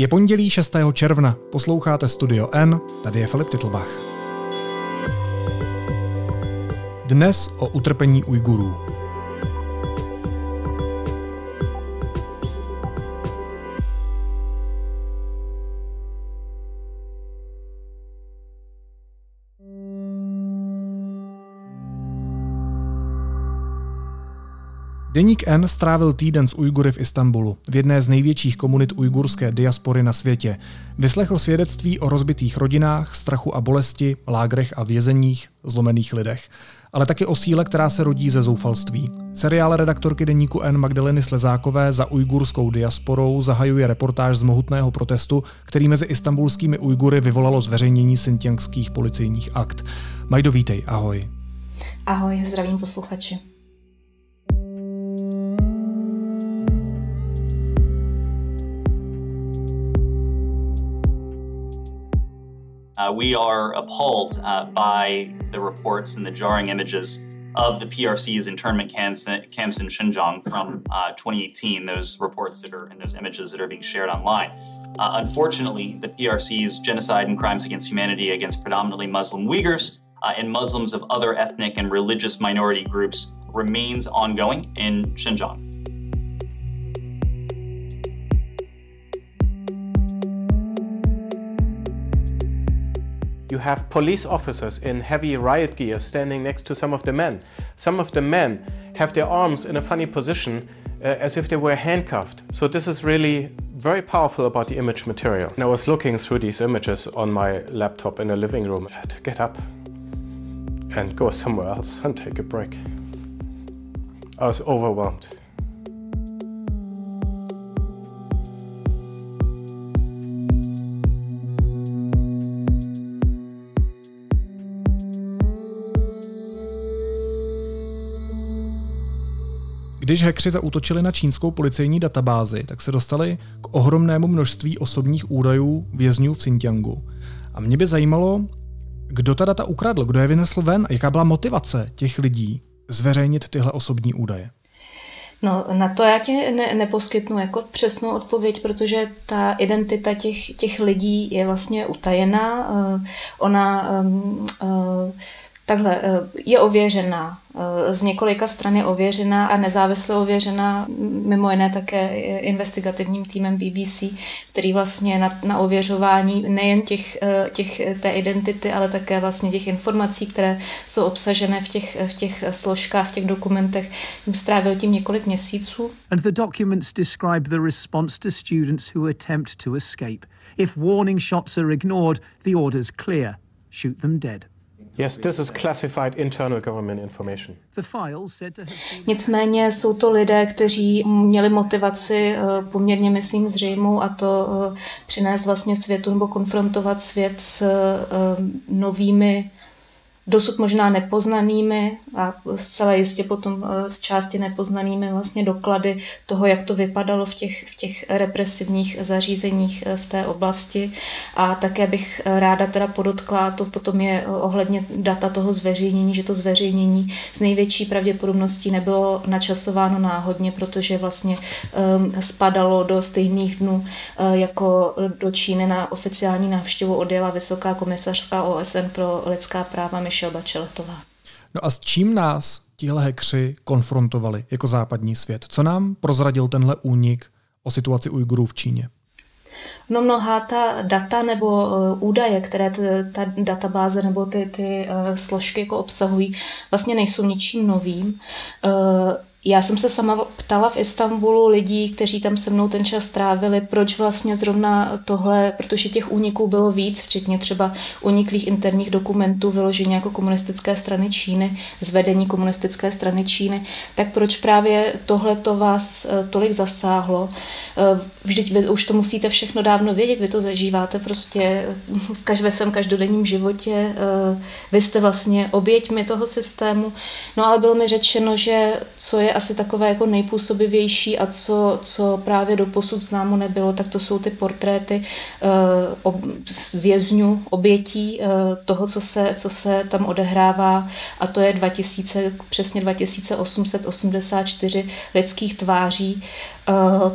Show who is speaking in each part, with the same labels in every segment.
Speaker 1: Je pondělí 6. června, posloucháte Studio N, tady je Filip Titlbach. Dnes o utrpení Ujgurů. Deník N strávil týden s Ujgury v Istanbulu, v jedné z největších komunit ujgurské diaspory na světě. Vyslechl svědectví o rozbitých rodinách, strachu a bolesti, lágrech a vězeních, zlomených lidech. Ale taky o síle, která se rodí ze zoufalství. Seriál redaktorky deníku N Magdaleny Slezákové za ujgurskou diasporou zahajuje reportáž z mohutného protestu, který mezi istambulskými Ujgury vyvolalo zveřejnění sintiangských policejních akt. Majdo, vítej, ahoj.
Speaker 2: Ahoj, zdravím posluchači.
Speaker 3: Uh, we are appalled uh, by the reports and the jarring images of the PRC's internment camps, camps in Xinjiang from uh, 2018, those reports that are and those images that are being shared online. Uh, unfortunately, the PRC's genocide and crimes against humanity against predominantly Muslim Uyghurs uh, and Muslims of other ethnic and religious minority groups remains ongoing in Xinjiang.
Speaker 4: You have police officers in heavy riot gear standing next to some of the men. Some of the men have their arms in a funny position uh, as if they were handcuffed. So, this is really very powerful about the image material. And I was looking through these images on my laptop in the living room. I had to get up and go somewhere else and take a break. I was overwhelmed.
Speaker 1: Když hekři zaútočili na čínskou policejní databázi, tak se dostali k ohromnému množství osobních údajů vězňů v Xinjiangu. A mě by zajímalo, kdo ta data ukradl, kdo je vynesl ven a jaká byla motivace těch lidí zveřejnit tyhle osobní údaje.
Speaker 2: No, na to já ti ne, neposkytnu jako přesnou odpověď, protože ta identita těch, těch lidí je vlastně utajená. Uh, ona um, uh, takhle je ověřená Eh, z několika stran je ověřená a nezávisle ověřená mimo jiné také investigativním týmem BBC, který vlastně na, na ověřování nejen těch, eh, těch, té identity, ale také vlastně těch informací, které jsou obsažené v těch, v těch složkách, v těch dokumentech, strávil tím několik měsíců.
Speaker 5: And the documents describe the response to students who attempt to escape. If warning shots are ignored, the order's clear. Shoot them dead.
Speaker 4: Yes, this is classified internal government information.
Speaker 2: Nicméně jsou to lidé, kteří měli motivaci eh, poměrně, myslím, zřejmou a to eh, přinést vlastně světu nebo konfrontovat svět s eh, novými dosud možná nepoznanými a zcela jistě potom z eh, části nepoznanými vlastně doklady toho, jak to vypadalo v těch, v těch represivních zařízeních eh, v té oblasti. A také bych eh, ráda teda podotkla, to potom je ohledně data toho zveřejnění, že to zveřejnění s největší pravděpodobností nebylo načasováno náhodně, protože vlastně um, spadalo do stejných dnů, jako do Číny na oficiální návštěvu odjela vysoká komisařka OSN pro lidská práva Michelle Michelle Bačeletová.
Speaker 1: No a s čím nás tihle hekři konfrontovali jako západní svět? Co nám prozradil tenhle únik o situaci Ujgurů v Číně?
Speaker 2: No mnohá ta data nebo uh, údaje, které t, ta databáze nebo ty, ty uh, složky jako obsahují, vlastně nejsou ničím novým. Já jsem se sama ptala v Istanbulu lidí, kteří tam se mnou ten čas strávili, proč vlastně zrovna tohle, protože těch úniků bylo víc, včetně třeba uniklých interních dokumentů vyloženě jako komunistické strany Číny, zvedení komunistické strany Číny, tak proč právě tohle to vás eh, tolik zasáhlo? Eh, vždyť vy už to musíte všechno dávno vědět, vy to zažíváte prostě v každém svém každodenním životě, eh, vy jste vlastně oběťmi toho systému, no ale bylo mi řečeno, že co je asi takové jako nejpůsobivější a co, co právě do posud známo nebylo, tak to jsou ty portréty ob, vězňů, obětí uh, toho, co se, co se tam odehrává. A to je 2000, přesně 2884 lidských tváří,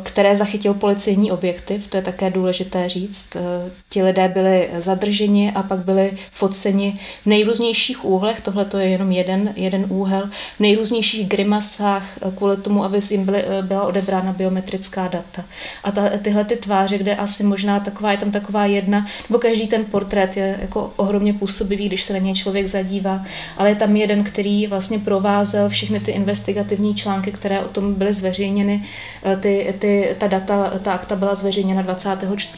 Speaker 2: které zachytil policejní objektiv, to je také důležité říct. Ti lidé byli zadrženi a pak byli foceni v nejrůznějších úhlech, tohle to je jenom jeden, jeden úhel, v nejrůznějších grimasách kvůli tomu, aby jim byly, byla odebrána biometrická data. A ta, tyhle ty tváře, kde asi možná taková, je tam taková jedna, nebo každý ten portrét je jako ohromně působivý, když se na něj člověk zadívá, ale je tam jeden, který vlastně provázel všechny ty investigativní články, které o tom byly zveřejněny. Eh, ty, ty, ta data, ta akta byla zveřejněna 24.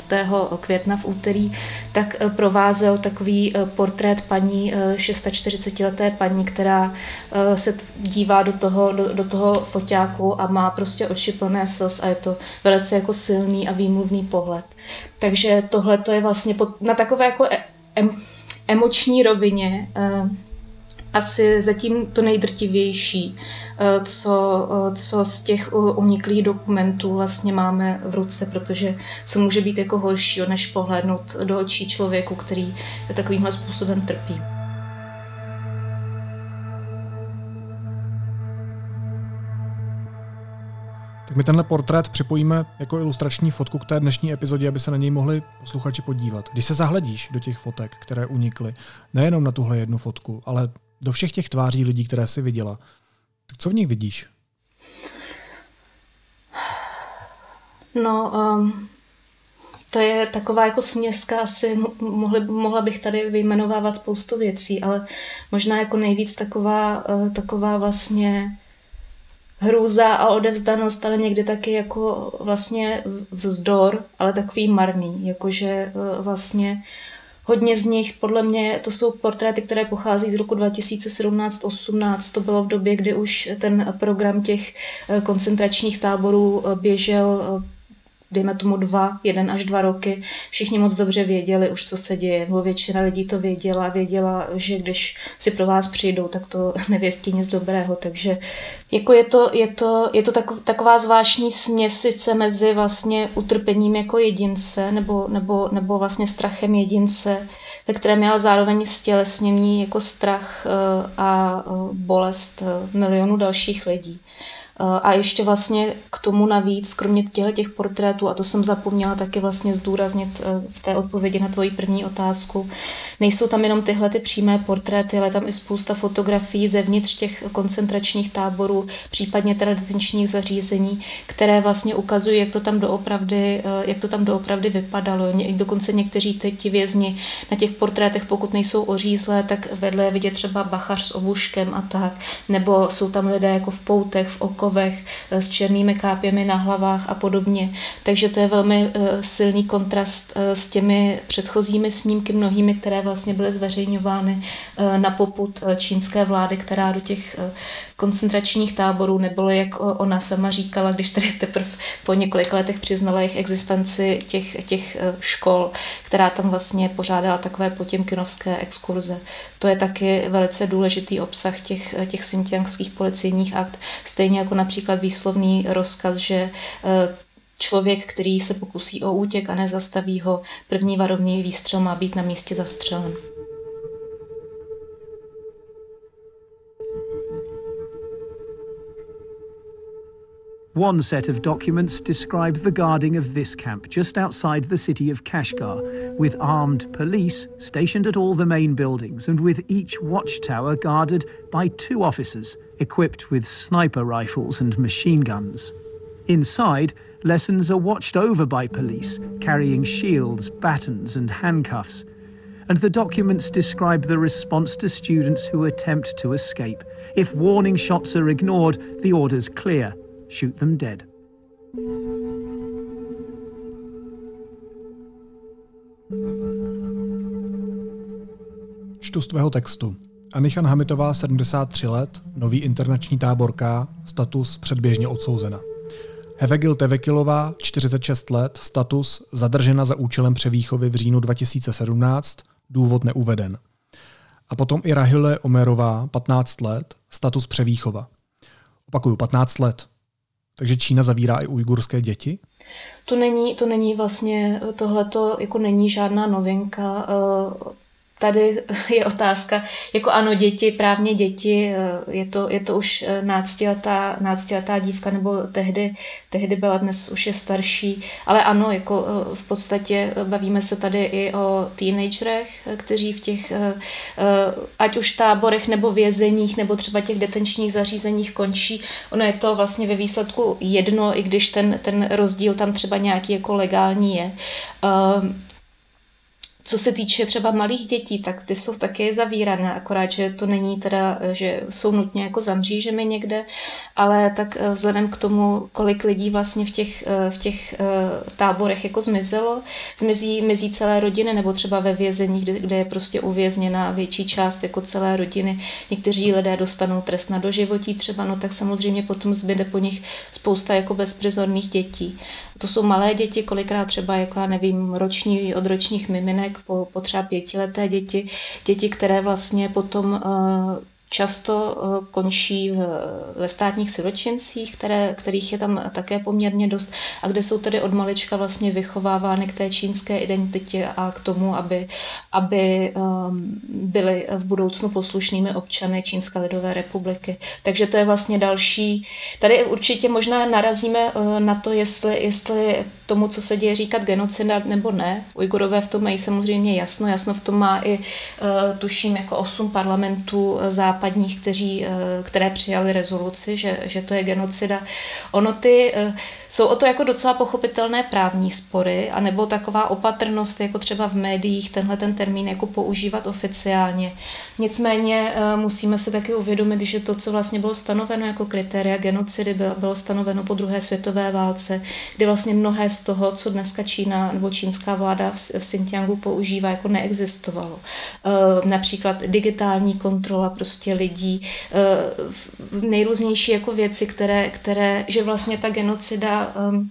Speaker 2: května v úterý, tak eh, provázel takový eh, portrét paní 640-leté paní, která se dívá do toho, do, do toho foťáku a má prostě oči plné slz a je to velice jako silný a výmluvný pohled. Takže tohle to je vlastně pod, na takové jako em, emoční rovině eh, asi zatím to nejdrtivější, eh, co, eh, co z těch uniklých dokumentů vlastně máme v ruce, protože co může být jako horšího, než pohlédnout do očí člověku, který takovýmhle způsobem trpí.
Speaker 1: Tak my tenhle portrét připojíme jako ilustrační fotku k té dnešní epizodě, aby se na něj mohli posluchači podívat. Když se zahledíš do těch fotek, které unikly, nejenom na tuhle jednu fotku, ale do všech těch tváří lidí, které si viděla, tak co v nich vidíš?
Speaker 2: No, um, to je taková jako směska, asi mohli, mohla bych tady vyjmenovávat spoustu věcí, ale možná jako nejvíc taková, uh, taková vlastně hrůza a odevzdanost, ale někdy taky jako vlastně vzdor, ale takový marný, jakože e, vlastně Hodně z nich, podle mě, to jsou portréty, které pochází z roku 2017-18. To bylo v době, kdy už ten program těch e, koncentračních táborů e, běžel dejme tomu dva, jeden až dva roky, všichni moc dobře věděli už, co se děje. Nebo většina lidí to věděla, věděla, že když si pro vás přijdou, tak to nevěstí nic dobrého. Takže jako je to, je to, je to taková zvláštní směsice mezi vlastně utrpením jako jedince nebo, nebo, nebo vlastně strachem jedince, ve kterém ale zároveň stělesnění jako strach eh, a eh, bolest eh, milionů dalších lidí. Eh, a ještě vlastně k tomu navíc, kromě těchto těch portrétů, a to jsem zapomněla taky vlastně zdůraznit eh, v té odpovědi na tvoji první otázku, nejsou tam jenom tyhle ty přímé portréty, ale tam i spousta fotografií zevnitř těch koncentračních táborů, případně teda detenčních zařízení, které vlastně ukazují, jak to tam doopravdy, eh, jak to tam doopravdy vypadalo. Dokonce někteří ty, ti vězni na těch portrétech, pokud nejsou ořízlé, tak vedle je vidět třeba bachař s obuškem a tak, nebo jsou tam lidé jako v poutech, v oko kovech eh, s černými kápěmi na hlavách a podobně. Takže to je velmi eh, silný kontrast eh, s těmi předchozími snímky mnohými, které vlastně byly zveřejňovány na poput čínské vlády, která do těch koncentračních táborů nebylo, jak ona sama říkala, když tady teprve po několika letech přiznala jejich existenci těch, těch škol, která tam vlastně pořádala takové potěmkinovské exkurze. To je taky velice důležitý obsah těch, těch sintiangských policejních akt, stejně jako například výslovný rozkaz, že e, člověk, který se pokusí o útěk a nezastaví ho, první varovný výstřel má být na místě zastřelen.
Speaker 5: One set of documents describe the guarding of this camp just outside the city of Kashgar, with armed police stationed at all the main buildings and with each watchtower guarded by two officers equipped with sniper rifles and machine guns. Inside, lessons are watched over by police carrying shields, batons, and handcuffs. And the documents describe the response to students who attempt to escape. If warning shots are ignored, the order's clear shoot them dead.
Speaker 1: Čtu z tvého textu. Anichan Hamitová, 73 let, nový internační táborka, status předběžně odsouzena. Hevegil Tevekilová, 46 let, status zadržena za účelem převýchovy v říjnu 2017, důvod neuveden. A potom i Rahile Omerová, 15 let, status převýchova. Opakuju, 15 let. Takže Čína zavírá i ujgurské děti?
Speaker 2: To není, to není vlastně, tohle to jako není žádná novinka. Eh, tady je otázka, jako ano, děti, právně děti, eh, je to, je to už eh, náctiletá, náctiletá dívka, nebo tehdy, tehdy byla, dnes už je starší, ale ano, jako eh, v podstatě bavíme se tady i o teenagerech, kteří v těch, ať už táborech nebo vězeních, nebo třeba těch detenčních zařízeních končí. Ono je to vlastně ve výsledku jedno, i když ten, ten rozdíl tam třeba nějaký jako legální je. Co se týče třeba malých dětí, tak ty jsou také zavírané, akorát, že to není teda, že jsou nutně jako za mřížemi někde, ale tak eh, vzhledem k tomu, kolik lidí vlastně v těch, eh, v těch eh, táborech jako zmizelo, zmizí, mizí celé rodiny, nebo třeba ve vězení, kde, kde je prostě uvězněna větší část jako celé rodiny. Někteří lidé dostanou trest na doživotí třeba, no tak samozřejmě potom zbyde po nich spousta jako bezprizorných dětí. To jsou malé děti, kolikrát třeba, jako já nevím, roční, od ročních miminek po, po třeba pětileté děti, děti, které vlastně potom uh, často eh, končí ve státních siročincích, které, kterých je tam také poměrně dost a kde jsou tedy od malička vlastně vychovávány k té čínské identitě a k tomu, aby, aby um, byly v budoucnu poslušnými občany Čínské lidové republiky. Takže to je vlastně další. Tady určitě možná narazíme uh, na to, jestli, jestli tomu, co se děje, říkat genocida nebo ne. Ujgurové v tom mají samozřejmě jasno. Jasno v tom má i, uh, tuším, jako osm parlamentů západních západních, kteří, eh, které přijali rezoluci, že, že to je genocida. Ono ty, eh, jsou o to jako docela pochopitelné právní spory, anebo taková opatrnost, jako třeba v médiích, tenhle ten termín jako používat oficiálně. Nicméně eh, musíme si taky uvědomit, že to, co vlastně bylo stanoveno jako kritéria genocidy, bylo stanoveno po druhé světové válce, kdy vlastně mnohé z toho, co dneska Čína nebo čínská vláda v, v Xinjiangu používá, jako neexistovalo. Například digitální kontrola prostě prostě lidí, eh, nejrůznější jako věci, které, které že vlastně ta genocida um,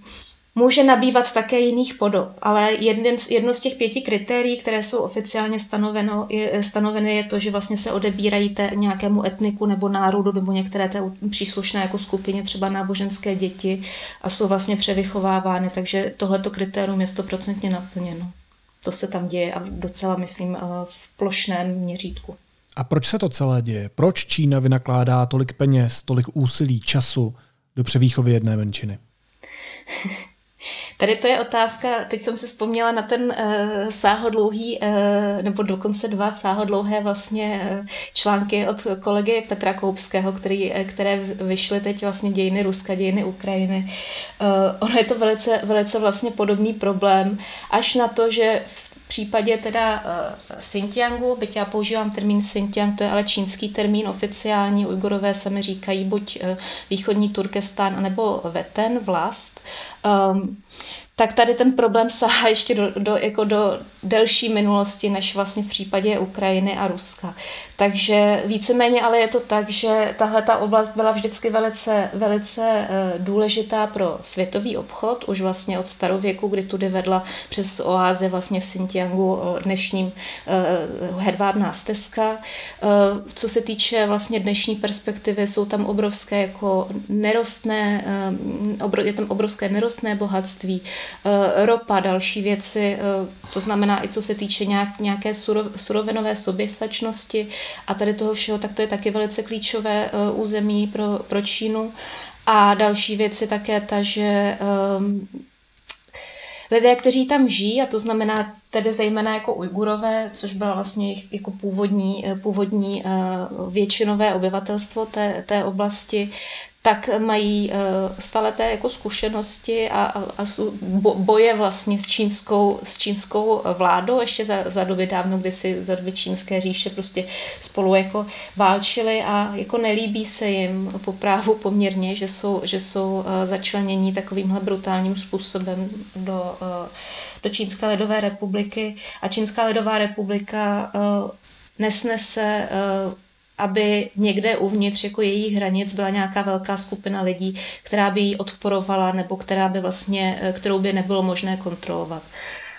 Speaker 2: může nabývat také jiných podob, ale jeden z, jedno z těch pěti kritérií, které jsou oficiálně stanoveno, je, stanoveny, je to, že vlastně se odebírají té nějakému etniku nebo národu nebo některé té příslušné jako skupině, třeba náboženské děti a jsou vlastně převychovávány, takže tohleto kritérium je stoprocentně naplněno. To se tam děje a docela, myslím, eh, v plošném měřítku.
Speaker 1: A proč se to celé děje? Proč Čína vynakládá tolik peněz, tolik úsilí, času do převýchovy jedné menšiny?
Speaker 2: Tady to je otázka, teď jsem si vzpomněla na ten uh, sáhodlouhý, uh, nebo dokonce dva sáhodlouhé vlastně uh, články od kolegy Petra Koupského, který, uh, které vyšly teď vlastně dějiny Ruska, dějiny Ukrajiny. Uh, ono je to velice, velice vlastně podobný problém, až na to, že v případě teda uh, Xinjiangu, byť já používám termín Xinjiang, to je ale čínský termín oficiální, Ujgurové se mi říkají buď uh, východní Turkestán, nebo Veten, vlast. Um, tak tady ten problém sahá ještě do, do, jako do delší minulosti, než vlastně v případě Ukrajiny a Ruska. Takže víceméně ale je to tak, že tahle ta oblast byla vždycky velice, velice eh, důležitá pro světový obchod, už vlastně od starověku, kdy tudy vedla přes oáze vlastně v Xinjiangu dnešním eh, hedvábná stezka. Eh, co se týče vlastně dnešní perspektivy, jsou tam obrovské jako nerostné, je tam obrovské nerostné bohatství, ropa, další věci, to znamená i co se týče nějak, nějaké surovinové soběstačnosti, a tady toho všeho, tak to je taky velice klíčové uh, území pro, pro Čínu. A další věc je také ta, že um, lidé, kteří tam žijí, a to znamená tedy zejména jako Ujgurové, což byla vlastně jako původní, eh, původní většinové obyvatelstvo té, té oblasti, tak mají uh, té jako zkušenosti a, a, a boje vlastně s čínskou, s čínskou vládou, ještě za, za doby dávno, kdy si za doby čínské říše prostě spolu jako válčili a jako nelíbí se jim po právu poměrně, že jsou, že jsou uh, začlenění takovýmhle brutálním způsobem do, uh, do Čínské lidové republiky. A Čínská lidová republika nesnese aby někde uvnitř jako jejich hranic byla nějaká velká skupina lidí, která by jí odporovala nebo která by vlastně, eh, kterou by nebylo možné kontrolovat.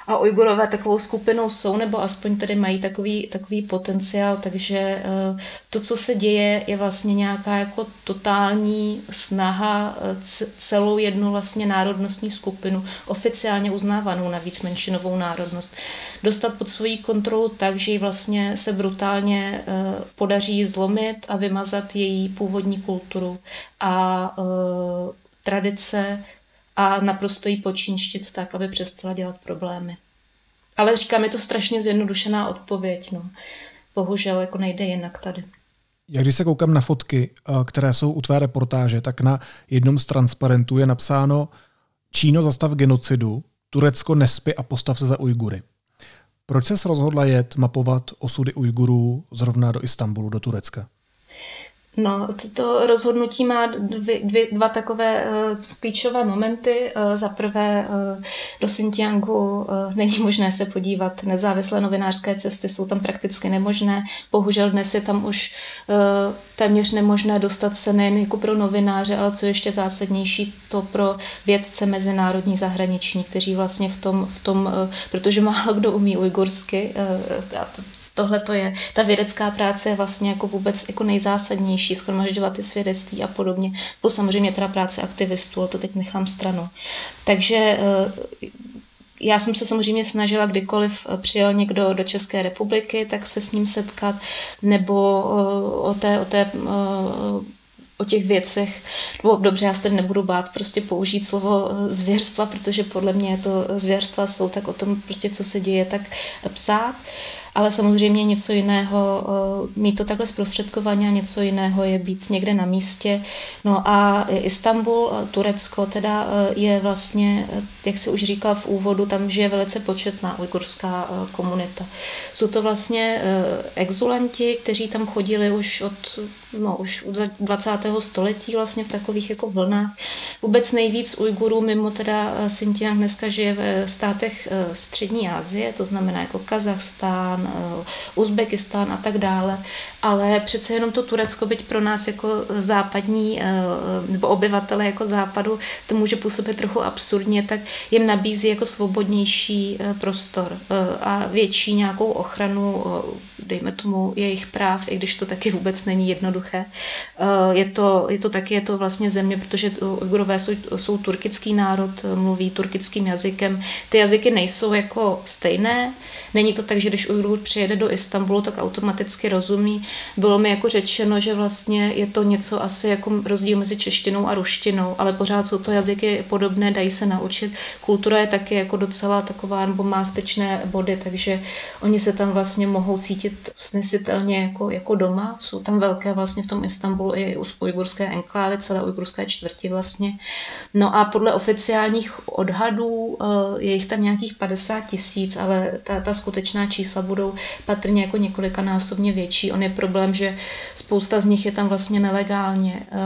Speaker 2: A Ujgurové takovou skupinou jsou, nebo aspoň tedy mají takový, takový potenciál, takže eh, to, co se děje, je vlastně nějaká jako totální snaha eh, celou jednu vlastně národnostní skupinu, oficiálně uznávanou navíc menšinovou národnost, dostat pod svoji kontrolu tak, že ji vlastně se brutálně eh, podaří zlomit a vymazat její původní kulturu a tradice a naprosto jí počínštit tak, aby přestala dělat problémy. Ale říkám, je to strašně zjednodušená odpověď. No. Bohužel jako nejde jinak tady.
Speaker 1: Jak když se koukám na fotky, eh, které jsou u tvé reportáže, tak na jednom z transparentů je napsáno Číno zastav genocidu, Turecko nespy a postav se za Ujgury. Proč se rozhodla jet mapovat osudy Ujgurů zrovna do Istanbulu, do Turecka?
Speaker 2: No, toto rozhodnutí má dvě, dvě, dva takové uh, klíčové momenty. Uh, za prvé, uh, do Xinjiangu uh, není možné se podívat. Nezávislé novinářské cesty jsou tam prakticky nemožné. Bohužel dnes je tam už uh, téměř nemožné dostat se nejen jako pro novináře, ale co ještě zásadnější, to pro vědce mezinárodní zahraniční, kteří vlastně v tom, v tom uh, protože málo kdo umí ujgursky, uh, tohle to je, ta vědecká práce je vlastně jako vůbec jako nejzásadnější, schromažďovat ty svědectví a podobně. Plus samozřejmě teda práce aktivistů, ale to teď nechám stranou. Takže eh, já jsem se samozřejmě snažila, kdykoliv eh, přijel někdo do České republiky, tak se s ním setkat, nebo eh, o té, o té o těch věcech, nebo dobře, já se tady nebudu bát prostě použít slovo zvěrstva, protože podle mě to zvěrstva jsou tak o tom prostě, co se děje, tak psát. Uh, ale samozřejmě něco jiného mít to takhle zprostředkovaně a něco jiného je být někde na místě. No a Istanbul, Turecko teda je vlastně, jak se už říkal v úvodu, tam žije velice početná ujgurská komunita. Jsou to vlastně exulanti, kteří tam chodili už od no, už od 20. století vlastně v takových jako vlnách. Vůbec nejvíc Ujgurů mimo teda Xinjiang dneska žije v státech střední Asie, to znamená jako Kazachstán, Eh, Uzbekistán a tak dále, ale přece jenom to Turecko, byť pro nás jako západní eh, nebo obyvatele jako západu, to může působit trochu absurdně, tak jim nabízí jako svobodnější eh, prostor a větší nějakou ochranu, dejme tomu, jejich práv, i když to taky vůbec není jednoduché. Je to, je to taky, je to vlastně země, protože Ujgurové jsou, jsou turkický národ, mluví turkickým jazykem. Ty jazyky nejsou jako stejné. Není to tak, že když Ujgur přijede do Istanbulu, tak automaticky rozumí. Bylo mi jako řečeno, že vlastně je to něco asi jako rozdíl mezi češtinou a ruštinou, ale pořád jsou to jazyky podobné, dají se naučit. Kultura je taky jako docela taková, nebo má styčné body, takže oni se tam vlastně mohou cítit snesitelně jako, jako doma. Jsou tam velké vlastně v tom Istanbulu i ujgurské enklávy, celé ujgurské čtvrti vlastně. No a podle oficiálních odhadů eh, je jich tam nějakých 50 tisíc, ale ta, ta skutečná čísla budou budou patrně jako několikanásobně větší. On je problém, že spousta z nich je tam vlastně nelegálně. Eh,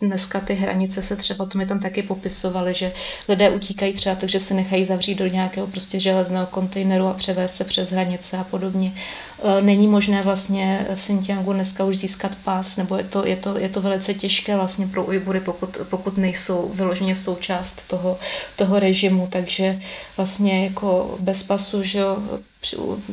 Speaker 2: dneska ty hranice se třeba, to mi tam taky popisovali, že lidé utíkají třeba takže se nechají zavřít do nějakého prostě železného kontejneru a převést se přes hranice a podobně. Eh, není možné vlastně v Xinjiangu dneska už získat pas, nebo je to, je to, je to velice těžké vlastně pro Ujgury, pokud, pokud nejsou vyloženě součást toho, toho režimu, takže vlastně jako bez pasu, že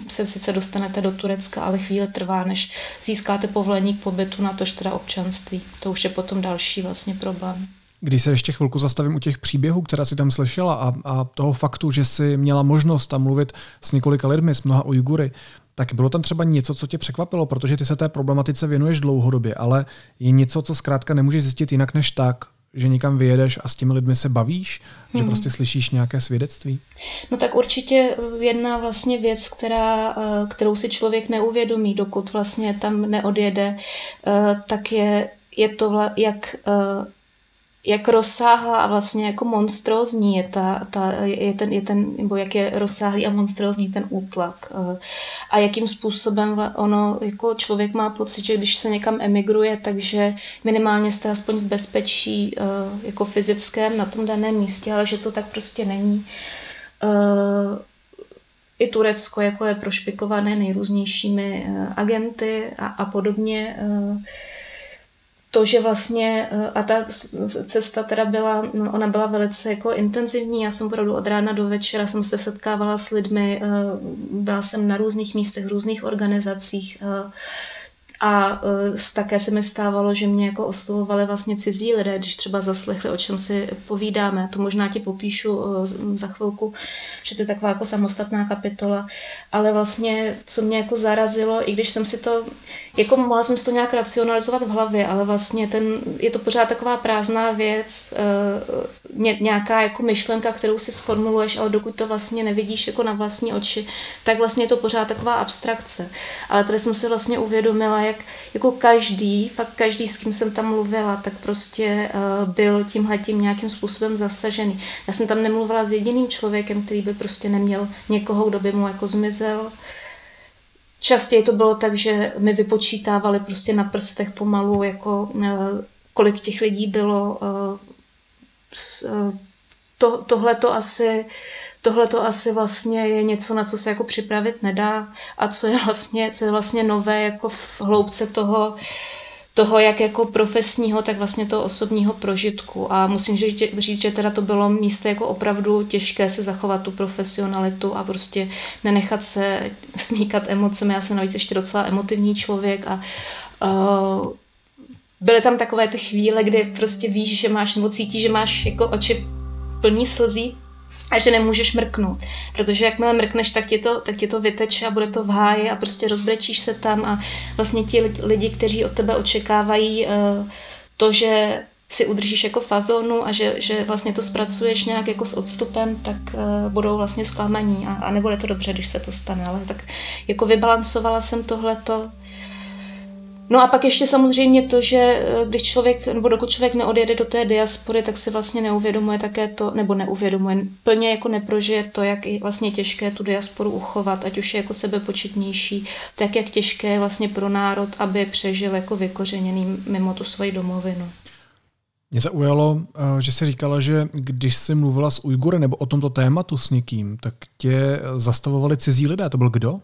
Speaker 2: se sice dostanete do Turecka, ale chvíli trvá, než získáte povolení k pobytu na tož teda občanství. To už je potom další vlastně problém.
Speaker 1: Když se ještě chvilku zastavím u těch příběhů, které si tam slyšela a, a toho faktu, že si měla možnost tam mluvit s několika lidmi, s mnoha Ujgury, tak bylo tam třeba něco, co tě překvapilo, protože ty se té problematice věnuješ dlouhodobě, ale je něco, co zkrátka nemůžeš zjistit jinak než tak, že někam vyjedeš a s těmi lidmi se bavíš, hmm. že prostě slyšíš nějaké svědectví?
Speaker 2: No tak určitě jedna vlastně věc, která, eh, kterou si člověk neuvědomí, dokud vlastně tam neodjede, eh, tak je, je to, jak eh, jak rozsáhlá a vlastně jako monstrózní je, ta, ta, je, ten, je ten, nebo jak je rozsáhlý a monstrózní ten útlak eh, a jakým způsobem ono, jako člověk má pocit, že když se někam emigruje, takže minimálně jste aspoň v bezpečí eh, jako fyzickém na tom daném místě, ale že to tak prostě není. Eh, I Turecko jako je prošpikované nejrůznějšími agenty a, a podobně to, že vlastně, eh, a ta cesta teda byla, no, ona byla velice jako intenzivní, já jsem opravdu od rána do večera jsem se setkávala s lidmi, byla jsem na různých místech, různých organizacích, a uh, také se mi stávalo, že mě jako oslovovali vlastně cizí lidé, když třeba zaslechli, o čem si povídáme. To možná ti popíšu uh, za chvilku, že to je taková jako samostatná kapitola. Ale vlastně, co mě jako zarazilo, i když jsem si to, jako mohla jsem si to nějak racionalizovat v hlavě, ale vlastně ten, je to pořád taková prázdná věc, uh, ně, nějaká jako myšlenka, kterou si sformuluješ, ale dokud to vlastně nevidíš jako na vlastní oči, tak vlastně je to pořád taková abstrakce. Ale tady jsem si vlastně uvědomila, jak jako každý, fakt každý, s kým jsem tam mluvila, tak prostě uh, byl tímhletím nějakým způsobem zasažený. Já jsem tam nemluvila s jediným člověkem, který by prostě neměl někoho, kdo by mu jako zmizel. Častěji to bylo tak, že mi vypočítávali prostě na prstech pomalu, jako uh, kolik těch lidí bylo. Uh, to, tohle to asi tohle to asi vlastně je něco, na co se jako připravit nedá a co je vlastně, co je vlastně nové jako v hloubce toho, toho, jak jako profesního, tak vlastně toho osobního prožitku. A musím říct, že teda to bylo místo jako opravdu těžké se zachovat tu profesionalitu a prostě nenechat se smíkat emocemi. Já jsem navíc ještě docela emotivní člověk a uh, byly tam takové ty chvíle, kdy prostě víš, že máš, nebo cítíš, že máš jako oči plný slzí, a že nemůžeš mrknout. Protože jakmile mrkneš, tak ti to, tak ti to vyteče a bude to v háji a prostě rozbrečíš se tam a vlastně ti lidi, kteří od tebe očekávají uh, to, že si udržíš jako fazonu a že, že vlastně to zpracuješ nějak jako s odstupem, tak uh, budou vlastně zklamaní a, a nebude to dobře, když se to stane. Ale tak jako vybalancovala jsem tohleto No a pak ještě samozřejmě to, že eh, když člověk, nebo dokud člověk neodjede do té diaspory, tak si vlastně neuvědomuje také to, nebo neuvědomuje, plně jako neprožije to, jak je vlastně těžké tu diasporu uchovat, ať už je jako sebepočetnější, tak jak těžké je vlastně pro národ, aby přežil jako vykořeněný mimo tu svoji domovinu.
Speaker 1: Mě zaujalo, eh, že jsi říkala, že když jsi mluvila s Ujgury nebo o tomto tématu s někým, tak tě zastavovali cizí lidé. To byl kdo?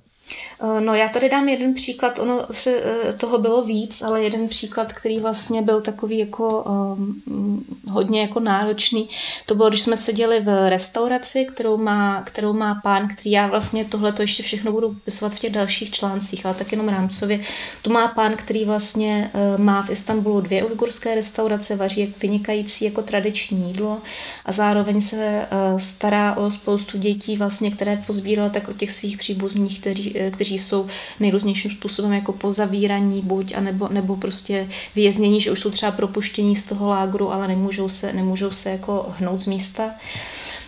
Speaker 2: Eh, no já tady dám jeden příklad, ono se eh, toho bylo víc, ale jeden příklad, který vlastně byl takový jako um, hodně jako náročný, to bylo, když jsme seděli v restauraci, kterou má, kterou má pán, který já vlastně tohle to ještě všechno budu pisovat v těch dalších článcích, ale tak jenom rámcově. Tu má pán, který vlastně uh, má v Istanbulu dvě ujgurské restaurace, vaří vynikající jako tradiční jídlo a zároveň se stará o spoustu dětí, vlastně, které pozbíral tak od těch svých příbuzných, kteří Eh, kteří jsou nejrůznějším způsobem jako pozavíraní buď, anebo, nebo prostě věznění, že už jsou třeba propuštění z toho lágru, ale nemůžou se, nemůžou se jako hnout z místa.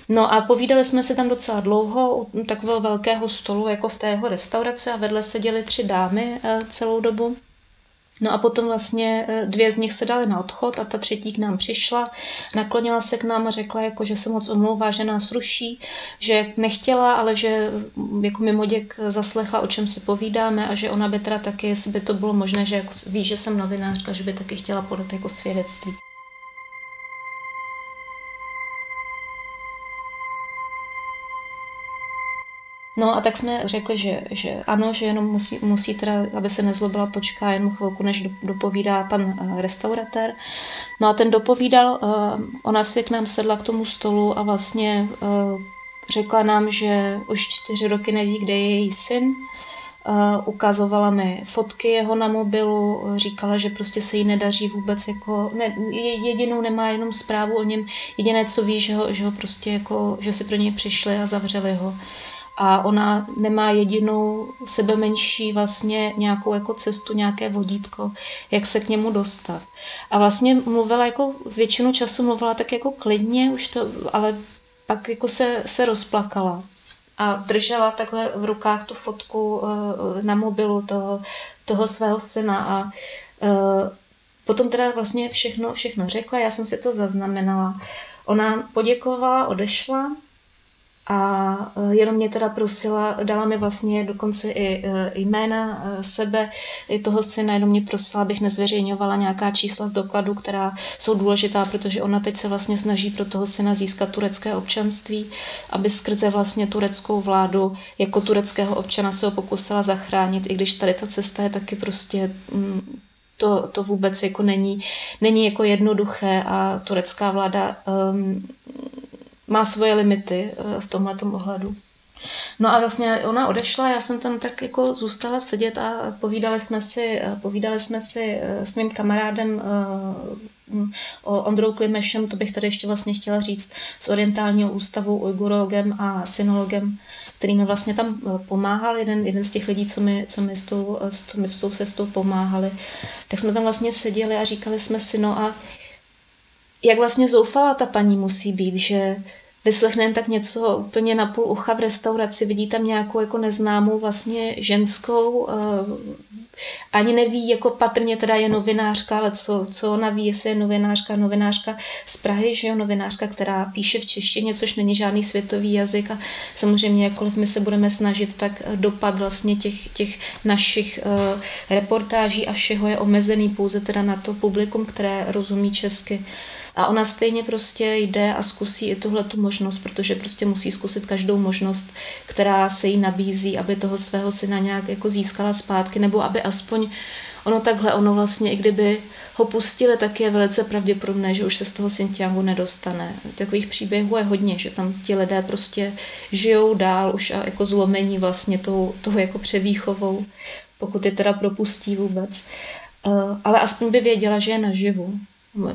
Speaker 2: No a povídali jsme se tam docela dlouho u takového velkého stolu, jako v té jeho a vedle seděly tři dámy eh, celou dobu. No a potom vlastně eh, dvě z nich se daly na odchod a ta třetí k nám přišla, naklonila se k nám a řekla, jako, že se moc omlouvá, že nás ruší, že nechtěla, ale že mm, jako mimoděk zaslechla, o čem si povídáme a že ona by teda taky, jestli by to bylo možné, že jako ví, že jsem novinářka, že by taky chtěla podat jako svědectví. No a tak jsme řekli, že, že ano, že jenom musí, musí teda, aby se nezlobila, počká jen chvilku, než dopovídá pan uh, restauratér. No a ten dopovídal, uh, ona si k nám sedla k tomu stolu a vlastně uh, řekla nám, že už čtyři roky neví, kde je její syn. Ukazovala mi fotky jeho na mobilu, říkala, že prostě se jí nedaří vůbec jako, ne, jedinou nemá jenom zprávu o něm, jediné, co ví, že ho, že ho prostě jako, že si pro něj přišli a zavřeli ho a ona nemá jedinou sebe menší vlastně nějakou jako cestu, nějaké vodítko, jak se k němu dostat. A vlastně mluvila jako většinu času mluvila tak jako klidně, už to, ale pak jako se, se rozplakala a držela takhle v rukách tu fotku eh, na mobilu toho, toho svého syna a eh, potom teda vlastně všechno, všechno řekla, já jsem si to zaznamenala. Ona poděkovala, odešla a e, jenom mě teda prosila, dala mi vlastně dokonce i e, jména e, sebe, i toho syna, jenom mě prosila, abych nezveřejňovala nějaká čísla z dokladu, která jsou důležitá, protože ona teď se vlastně snaží pro toho syna získat turecké občanství, aby skrze vlastně tureckou vládu jako tureckého občana se ho pokusila zachránit, i když tady ta cesta je taky prostě mm, to, to vůbec jako není, není jako jednoduché a turecká vláda um, má svoje limity uh, v tomhle ohledu. No a vlastně ona odešla, já jsem tam tak jako zůstala sedět a povídali jsme si, povídali jsme si s mým kamarádem o Ondrou Klimešem, to bych tady ještě vlastně chtěla říct, z orientálního ústavu, ujgurologem a synologem, který mi vlastně tam pomáhal, jeden, jeden z těch lidí, co mi, co mi s, tou, s, tou cestou pomáhali, tak jsme tam vlastně seděli a říkali jsme si, no a jak vlastně zoufalá ta paní musí být, že vyslechne tak něco úplně na půl ucha v restauraci, vidí tam nějakou jako neznámou vlastně ženskou, uh, ani neví, jako patrně teda je novinářka, ale co, co ona ví, jestli je novinářka, novinářka z Prahy, že jo, novinářka, která píše v češtině, což není žádný světový jazyk a samozřejmě jakkoliv my se budeme snažit, tak dopad vlastně těch, těch našich uh, reportáží a všeho je omezený pouze teda na to publikum, které rozumí česky. A ona stejně prostě jde a zkusí i tuhle tu možnost, protože prostě musí zkusit každou možnost, která se jí nabízí, aby toho svého syna nějak jako získala zpátky, nebo aby aspoň ono takhle, ono vlastně, i kdyby ho pustili, tak je velice pravděpodobné, že už se z toho Sintiangu nedostane. Takových příběhů je hodně, že tam ti lidé prostě žijou dál už a jako zlomení vlastně tou, toho jako převýchovou, pokud je teda propustí vůbec. Eh, ale aspoň by věděla, že je naživu.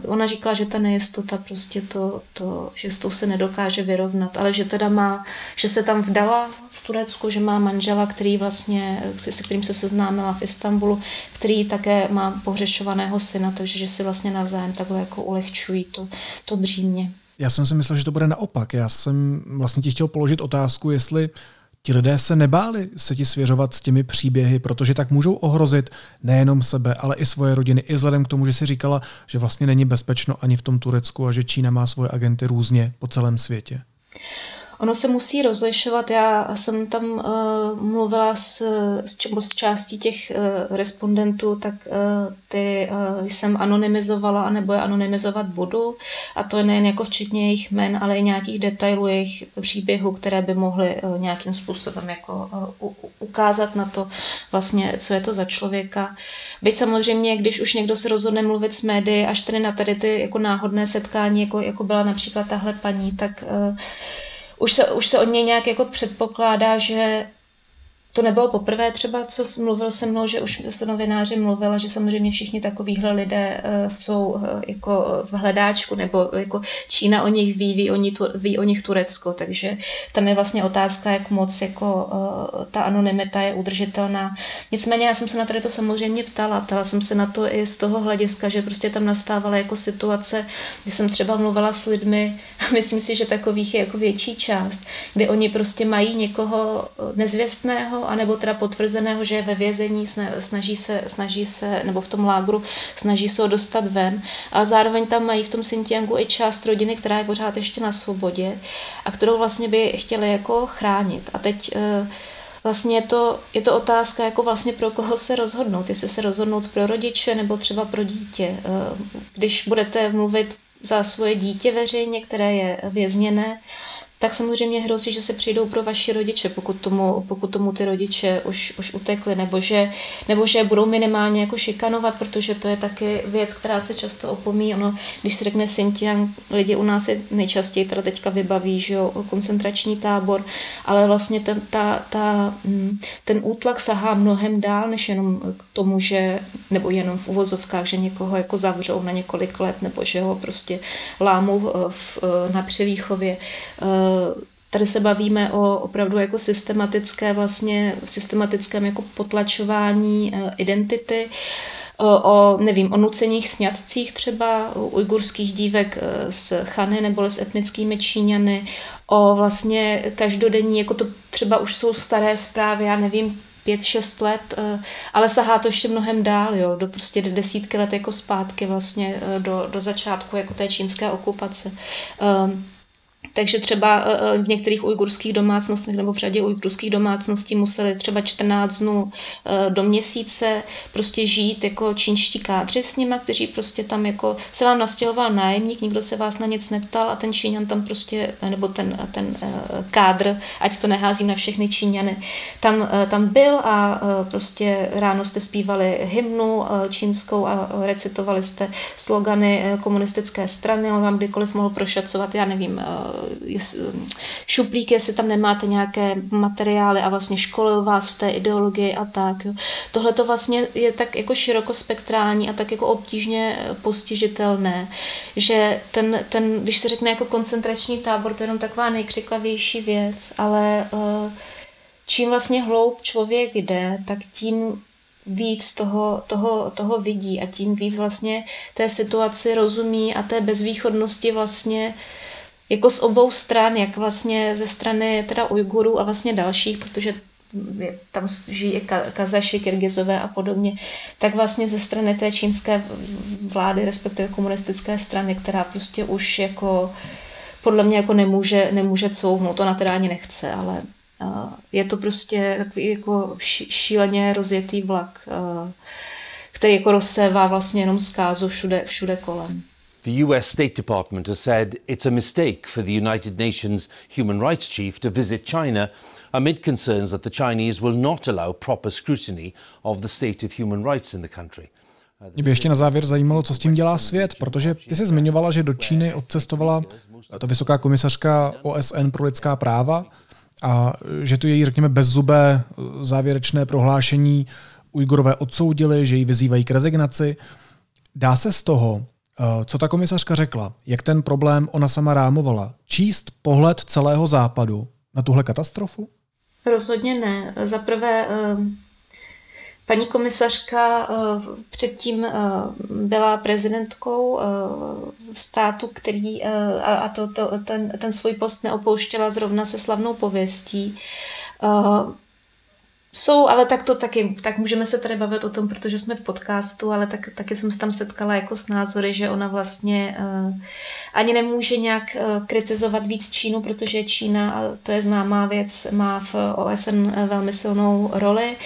Speaker 2: Ona říkala, že ta nejistota prostě to, to, že s tou se nedokáže vyrovnat, ale že teda má, že se tam vdala v Turecku, že má manžela, který vlastně, se kterým se seznámila v Istanbulu, který také má pohřešovaného syna, takže že si vlastně navzájem takhle jako ulehčují to, to břímě.
Speaker 1: Já jsem si myslel, že to bude naopak. Já jsem vlastně ti chtěl položit otázku, jestli ti lidé se nebáli se ti svěřovat s těmi příběhy, protože tak můžou ohrozit nejenom sebe, ale i svoje rodiny. I vzhledem k tomu, že si říkala, že vlastně není bezpečno ani v tom Turecku a že Čína má svoje agenty různě po celém světě.
Speaker 2: Ono se musí rozlišovat. Já jsem tam uh, mluvila s, s, s částí těch uh, respondentů, tak uh, ty uh, jsem anonymizovala, anebo je anonymizovat budu. A to je nejen jako včetně jejich men, ale i nějakých detailů jejich příběhů, které by mohly uh, nějakým způsobem jako uh, ukázat na to vlastně, co je to za člověka. Byť samozřejmě, když už někdo se rozhodne mluvit s médií, až tedy na tady ty jako náhodné setkání, jako, jako byla například tahle paní, tak uh, už se, už se od něj nějak jako předpokládá, že to nebylo poprvé třeba, co mluvil se mnou, že už se novináři mluvila, že samozřejmě všichni takovýhle lidé uh, jsou uh, jako v hledáčku, nebo jako Čína o nich ví, ví o, ní, ví o nich Turecko, takže tam je vlastně otázka, jak moc jako uh, ta anonymita je udržitelná. Nicméně já jsem se na tady to samozřejmě ptala, ptala jsem se na to i z toho hlediska, že prostě tam nastávala jako situace, kdy jsem třeba mluvila s lidmi, myslím si, že takových je jako větší část, kdy oni prostě mají někoho nezvěstného, anebo teda potvrzeného, že je ve vězení, snaží se, snaží se, nebo v tom lágru, snaží se ho dostat ven, ale zároveň tam mají v tom Xinjiangu i část rodiny, která je pořád ještě na svobodě a kterou vlastně by chtěli jako chránit. A teď eh, vlastně je to, je to otázka, jako vlastně pro koho se rozhodnout, jestli se rozhodnout pro rodiče nebo třeba pro dítě. Eh, když budete mluvit za svoje dítě veřejně, které je vězněné, tak samozřejmě hrozí, že se přijdou pro vaši rodiče, pokud tomu, pokud tomu ty rodiče už, už utekli, nebo že, nebo že budou minimálně jako šikanovat, protože to je taky věc, která se často opomí. Ono, když se řekne Xinjiang, lidi u nás si nejčastěji teda teďka vybaví, že jo, koncentrační tábor, ale vlastně ten, ta, ta, mm, ten útlak sahá mnohem dál, než jenom k tomu, že, nebo jenom v uvozovkách, že někoho jako zavřou na několik let, nebo že ho prostě lámou eh, v, eh, na převýchově eh, Tady se bavíme o opravdu jako systematické vlastně, systematickém jako potlačování eh, identity, o, nevím, o nucených sňatcích třeba u ujgurských dívek eh, s Chany nebo s etnickými Číňany, o vlastně každodenní, jako to třeba už jsou staré zprávy, já nevím, pět, šest let, eh, ale sahá to ještě mnohem dál, jo, do prostě desítky let jako zpátky vlastně do, do začátku jako té čínské okupace. Um, Takže třeba v některých ujgurských domácnostech nebo v řadě ujgurských domácností museli třeba 14 dnů do měsíce prostě žít jako čínští kádři s nima, kteří prostě tam jako se vám nastěhoval nájemník, nikdo se vás na nic neptal a ten Číňan tam prostě, nebo ten, ten kádr, ať to neházím na všechny Číňany, tam, tam byl a prostě ráno jste zpívali hymnu čínskou a recitovali jste slogany komunistické strany, on vám kdykoliv mohl prošacovat, já nevím, šuplík, jestli tam nemáte nějaké materiály a vlastně školil vás v té ideologii a tak. Tohle to vlastně je tak jako širokospektrální a tak jako obtížně postižitelné, že ten, ten, když se řekne jako koncentrační tábor, to je jenom taková nejkřiklavější věc, ale uh, čím vlastně hloub člověk jde, tak tím víc toho, toho, toho vidí a tím víc vlastně té situaci rozumí a té bezvýchodnosti vlastně jako z obou stran, jak vlastně ze strany teda Ujgurů a vlastně dalších, protože tam žijí Kazaši, Kyrgyzové a podobně, tak vlastně ze strany té čínské vlády, respektive komunistické strany, která prostě už jako podle mě jako nemůže, nemůže couvnout, ona teda ani nechce, ale je to prostě takový jako šíleně rozjetý vlak, který jako rozsévá vlastně jenom zkázu všude, všude kolem.
Speaker 6: The US State Department has said it's a mistake for the United Nations human rights chief to visit China amid concerns that the Chinese will not allow proper scrutiny of the state of human rights in the country.
Speaker 1: Mě by ještě na závěr zajímalo, co s tím dělá svět, protože ty jsi zmiňovala, že do Číny odcestovala ta vysoká komisařka OSN pro lidská práva a že tu její, řekněme, bezzubé závěrečné prohlášení Ujgurové odsoudili, že ji vyzývají k rezignaci. Dá se z toho, eh, co ta komisařka řekla, jak ten problém ona sama rámovala, číst pohled celého západu na tuhle katastrofu?
Speaker 2: Rozhodně ne. Za prvé, eh, paní komisařka eh, předtím byla prezidentkou státu, který, a to, to, ten, ten svůj post neopouštěla zrovna se slavnou pověstí. Jsou, ale tak to taky, tak můžeme se tady bavit o tom, protože jsme v podcastu, ale tak, taky jsem se tam setkala jako s názory, že ona vlastně uh, ani nemůže nějak uh, kritizovat víc Čínu, protože Čína, to je známá věc, má v OSN velmi silnou roli.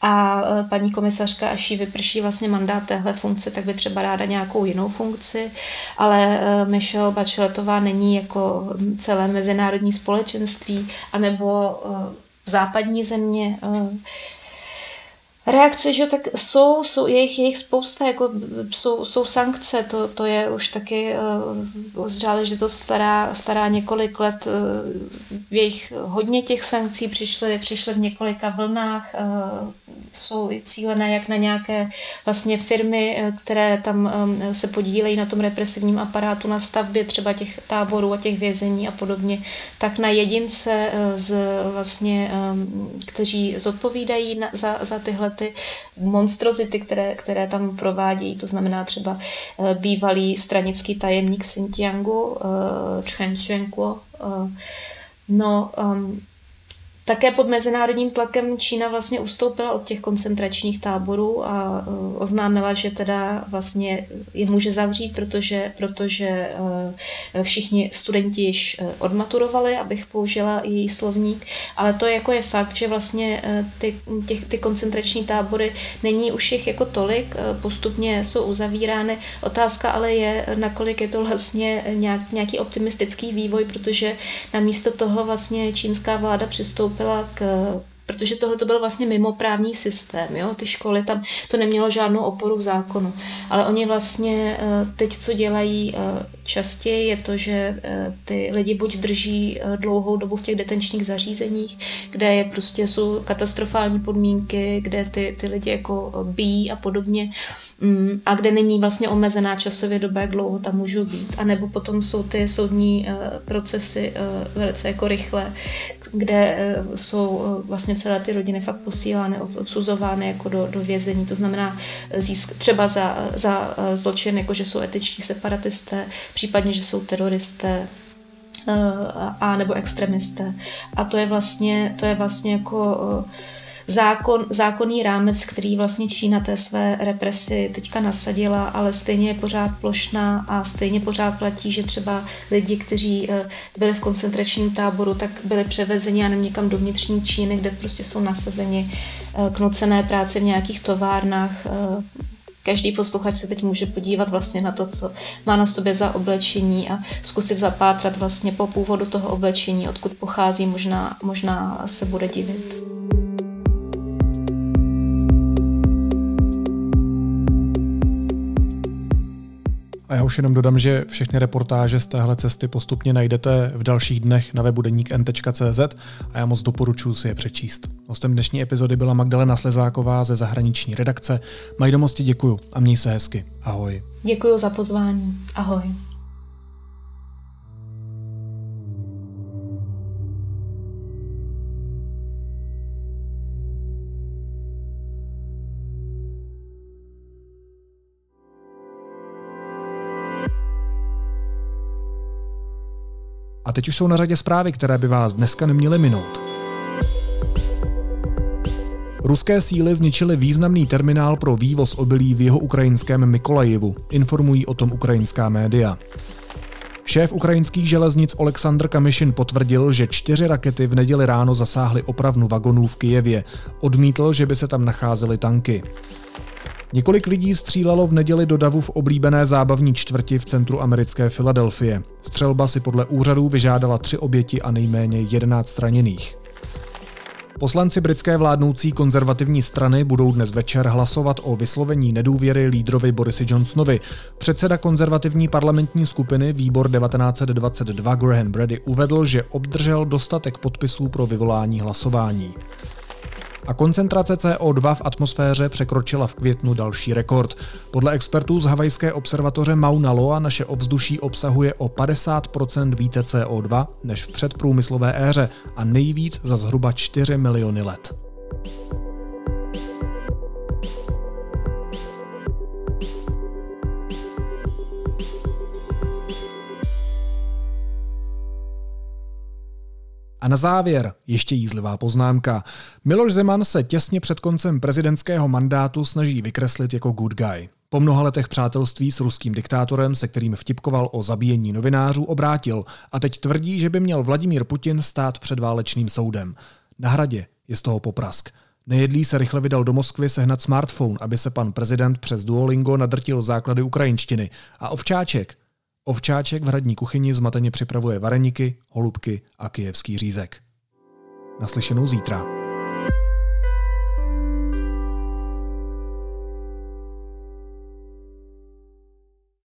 Speaker 2: A uh, paní komisařka, až jí vyprší vlastně mandát téhle funkce, tak by třeba ráda nějakou jinou funkci, ale uh, Michelle Bacheletová není jako celé mezinárodní společenství, anebo uh, západní země. Reakce, že tak jsou, jsou jejich, jejich spousta, jako jsou, jsou sankce, to, to je už taky uh, záležitost stará, stará několik let. Uh, jejich hodně těch sankcí přišly, přišly v několika vlnách, uh, jsou cílené jak na nějaké vlastně firmy, které tam um, se podílejí na tom represivním aparátu na stavbě třeba těch táborů a těch vězení a podobně, tak na jedince z vlastně, um, kteří zodpovídají na, za, za tyhle ty monstrozity, které, které tam provádějí. To znamená třeba eh, bývalý stranický tajemník v Xinjiangu, eh, Chen Xuanguo. Eh, no, um, také pod mezinárodním tlakem Čína vlastně ustoupila od těch koncentračních táborů a uh, oznámila, že teda vlastně je může zavřít, protože, protože uh, všichni studenti již uh, odmaturovali, abych použila její slovník, ale to jako je fakt, že vlastně ty, těch, ty koncentrační tábory není už jich jako tolik, postupně jsou uzavírány. Otázka ale je, nakolik je to vlastně nějak, nějaký optimistický vývoj, protože namísto toho vlastně čínská vláda přistoupila přistoupila k protože tohle to byl vlastně mimoprávní systém. Jo? Ty školy tam to nemělo žádnou oporu v zákonu. Ale oni vlastně eh, teď, co dělají eh, častěji, je to, že eh, ty lidi buď drží dlouhou dobu v těch detenčních zařízeních, kde je prostě jsou katastrofální podmínky, kde ty, ty lidi jako bíjí a podobně mm, a kde není vlastně omezená časově doba, jak dlouho tam můžou být. A nebo potom jsou ty soudní procesy velice jako rychlé, kde jsou vlastně celé ty rodiny fakt posílány, odsuzovány jako do, do vězení. To znamená získ, třeba za, za eh, zločin, jako že jsou etiční separatisté, případně, že jsou teroristé, eh, a nebo extremisté. A to je vlastně, to je vlastně jako eh, zákon, zákonný rámec, který vlastně Čína té své represi teďka nasadila, ale stejně je pořád plošná a stejně pořád platí, že třeba lidi, kteří eh, byli v koncentračním táboru, tak byli převezeni a někam do vnitřní Číny, kde prostě jsou nasazeni k nucené práci v nějakých továrnách, každý posluchač se teď může podívat vlastně na to, co má na sobě za oblečení a zkusit zapátrat vlastně po původu toho oblečení, odkud pochází, možná, možná se bude divit.
Speaker 1: A já už jenom dodám, že všechny reportáže z téhle cesty postupně najdete v dalších dnech na webu deník.cz a já moc doporučuji si je přečíst. Hostem dnešní epizody byla Magdalena Slezáková ze zahraniční redakce. Majdomosti děkuju a měj se hezky. Ahoj.
Speaker 2: Děkuji za pozvání. Ahoj.
Speaker 1: Teď už jsou na řadě zprávy, které by vás dneska neměly minout. Ruské síly zničily významný terminál pro vývoz obilí v jeho ukrajinském Mikolajivu, informují o tom ukrajinská média. Šéf ukrajinských železnic Oleksandr Kamišin potvrdil, že čtyři rakety v neděli ráno zasáhly opravnu vagonů v Kijevě. Odmítl, že by se tam nacházely tanky. Několik lidí střílelo v neděli do davu v oblíbené zábavní čtvrti v centru americké Filadelfie. Střelba si podle úřadů vyžádala tři oběti a nejméně 11 raněných. Poslanci britské vládnoucí konzervativní strany budou dnes večer hlasovat o vyslovení nedůvěry lídrovi Borisi Johnsonovi. Předseda konzervativní parlamentní skupiny Výbor 1922 Graham Brady uvedl, že obdržel dostatek podpisů pro vyvolání hlasování a koncentrace CO2 v atmosféře překročila v květnu další rekord. Podle expertů z havajské observatoře Mauna Loa naše ovzduší obsahuje o 50% více CO2 než v předprůmyslové éře a nejvíc za zhruba 4 miliony let. A na závěr ještě jízlivá poznámka. Miloš Zeman se těsně před koncem prezidentského mandátu snaží vykreslit jako good guy. Po mnoha letech přátelství s ruským diktátorem, se kterým vtipkoval o zabíjení novinářů, obrátil a teď tvrdí, že by měl Vladimír Putin stát před válečným soudem. Na hradě je z toho poprask. Nejedlý se rychle vydal do Moskvy sehnat smartphone, aby se pan prezident přes Duolingo nadrtil základy ukrajinštiny. A ovčáček Ovčáček v hradní kuchyni zmateně připravuje vareniky, holubky a kijevský řízek. Naslyšenou zítra.